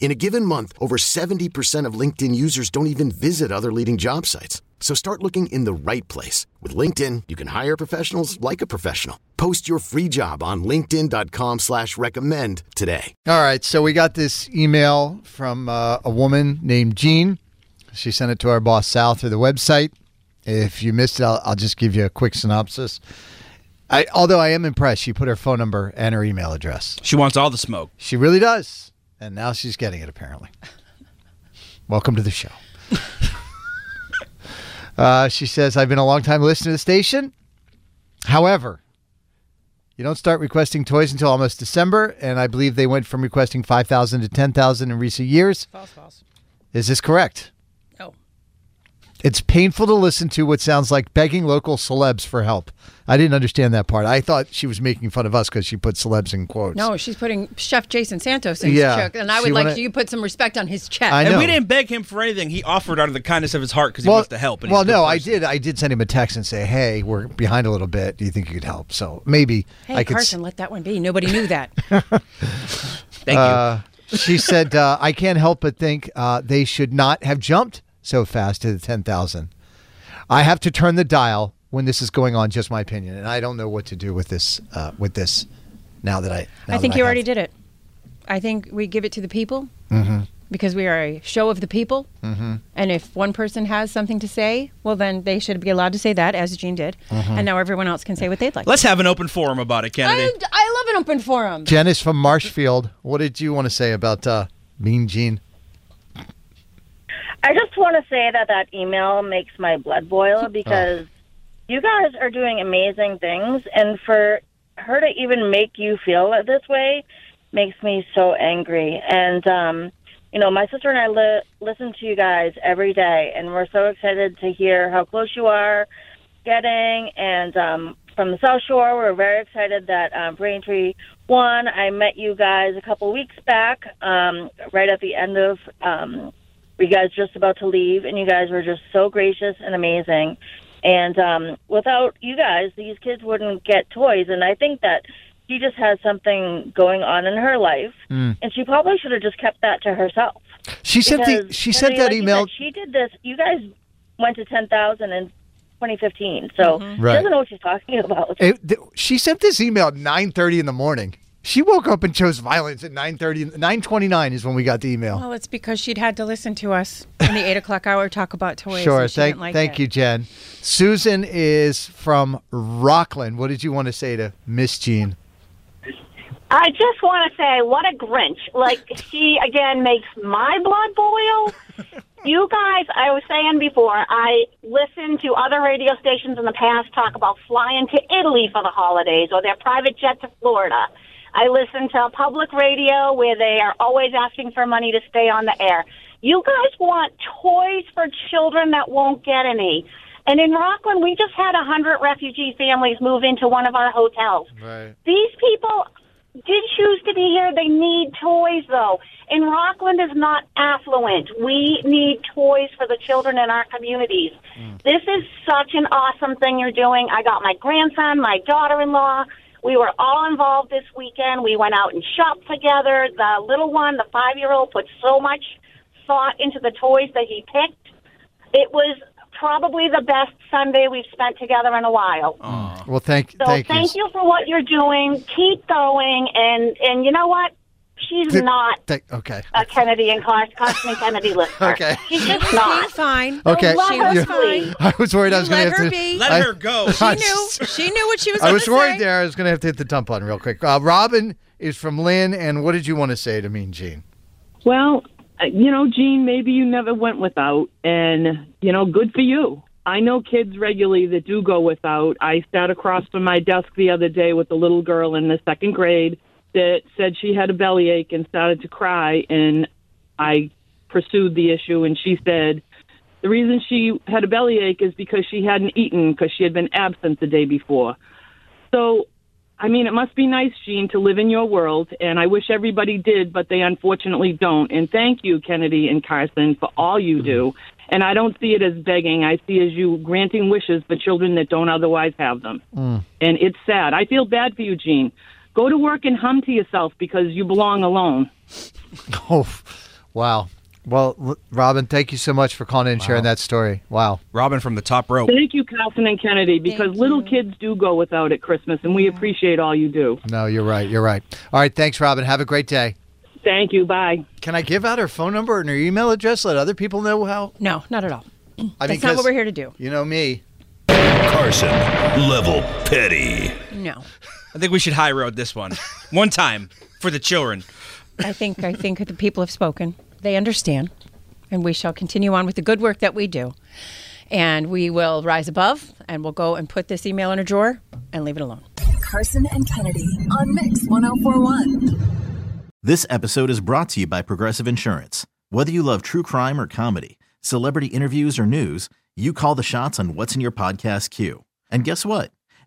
In a given month, over 70% of LinkedIn users don't even visit other leading job sites. So start looking in the right place. With LinkedIn, you can hire professionals like a professional. Post your free job on linkedin.com slash recommend today. All right, so we got this email from uh, a woman named Jean. She sent it to our boss Sal through the website. If you missed it, I'll, I'll just give you a quick synopsis. I, although I am impressed, she put her phone number and her email address. She wants all the smoke. She really does. And now she's getting it, apparently. Welcome to the show. uh, she says, I've been a long time listener to the station. However, you don't start requesting toys until almost December, and I believe they went from requesting 5,000 to 10,000 in recent years. False, false. Is this correct? No. It's painful to listen to what sounds like begging local celebs for help. I didn't understand that part. I thought she was making fun of us because she put celebs in quotes. No, she's putting Chef Jason Santos in Yeah. check, and I She would like wanna- you to put some respect on his check. I And know. we didn't beg him for anything. He offered out of the kindness of his heart because he wants to help. And well, a good no, I did. I did send him a text and say, "Hey, we're behind a little bit. Do you think you could help?" So maybe Hey, I could. s- Carson, let that one be. Nobody knew that. Thank you. Uh, she said, uh, "I can't help but think uh, they should not have jumped so fast to the ten thousand. I have to turn the dial when this is going on. Just my opinion, and I don't know what to do with this. Uh, with this, now that I, now I think that you have- already did it. I think we give it to the people because we are a show of the people. Mm-hmm. And if one person has something to say, well, then they should be allowed to say that, as Jean did. And now everyone else can say what they'd like. Let's have an open forum about it, Kennedy. I, I love an open forum. Jen is from Marshfield. What did you want to say about uh, Mean Jean? I just want to say that that email makes my blood boil because you guys are doing amazing things, and for her to even make you feel this way makes me so angry. And um, you know, my sister and I li- listen to you guys every day, and we're so excited to hear how close you are getting. And um, from the South Shore, we're very excited that um, Braintree won. I met you guys a couple weeks back, um, right at the end of. Um, you guys just about to leave, and you guys were just so gracious and amazing. And um, without you guys, these kids wouldn't get toys. And I think that she just has something going on in her life, and she probably should have just kept that to herself. She sent the she sent that like email. said, she did this. You guys went to ten thousand in 2015, so Mm-hmm. she Right. doesn't know what she's talking about. It- th- she sent this email at 9:30 in the morning. She woke up and chose violence at 9:30. 9:29 is when we got the email. Well, it's because she'd had to listen to us in the eight o'clock hour talk about toys. sure. and she Thank didn't like thank it. you, Jen. Susan is from Rockland. What did you want to say to Miss Jean? I just want to say, what a Grinch. Like, she, again, makes my blood boil. you guys, I was saying before, I listened to other radio stations in the past talk about flying to Italy for the holidays or their private jet to Florida. I listen to public radio where they are always asking for money to stay on the air. You guys want toys for children that won't get any. And in Rockland, we just had a hundred refugee families move into one of our hotels. Right. These people did choose to be here. They need toys, though. And Rockland is not affluent. We need toys for the children in our communities. Hmm. This is such an awesome thing you're doing. I got my grandson, my daughter in law. We were all involved this weekend. We went out and shopped together. The little one, the five year old, put so much thought into the toys that he picked. It was probably the best Sunday we've spent together in a while. Well, thank you. So thank, thank, you. for what you're doing. Keep going, and and you know what? She's Th- not th- okay. a Kennedy and Car- Carson and Kennedy listener. Okay. She's just She's not. fine. Okay. Let She her was be. fine. I was worried I was You going let to have her to. be. Let I- her go. She knew. She knew what she was. I gonna was worried say. there. I was going to have to hit the dump button real quick. Uh, Robin is from Lynn, and what did you want to say to Mean Jean? Well, uh, you know, Jean, maybe you never went without, and, you know, good for you. I know kids regularly that do go without. I sat across from my desk the other day with a little girl in the second grade that said she had a bellyache and started to cry, and I pursued the issue, and she said the reason she had a bellyache is because she hadn't eaten because she had been absent the day before. So I mean, it must be nice, Jean, to live in your world, and I wish everybody did, but they unfortunately don't. And thank you, Kennedy and Carson, for all you do. And I don't see it as begging. I see it as you granting wishes for children that don't otherwise have them. Mm. And it's sad. I feel bad for you, Jean. Go to work and hum to yourself because you belong alone. Oh, wow. Well, Robin, thank you so much for calling in and sharing that story. Wow. Robin from the top rope. Thank you, Carson and Kennedy, because Thank little you. kids do go without at Christmas, and we appreciate all you do. No, you're right. You're right. All right. Thanks, Robin. Have a great day. Thank you. Bye. Can I give out her phone number and her email address? Let other people know how. No, not at all. I mean, That's not 'cause what we're here to do. You know me. Carson, level petty. No. I think we should high road this one. One time for the children. I think I think the people have spoken. They understand, and we shall continue on with the good work that we do. And we will rise above, and we'll go and put this email in a drawer and leave it alone. Carson and Kennedy on Mix 1041. This episode is brought to you by Progressive Insurance. Whether you love true crime or comedy, celebrity interviews or news, you call the shots on what's in your podcast queue. And guess what?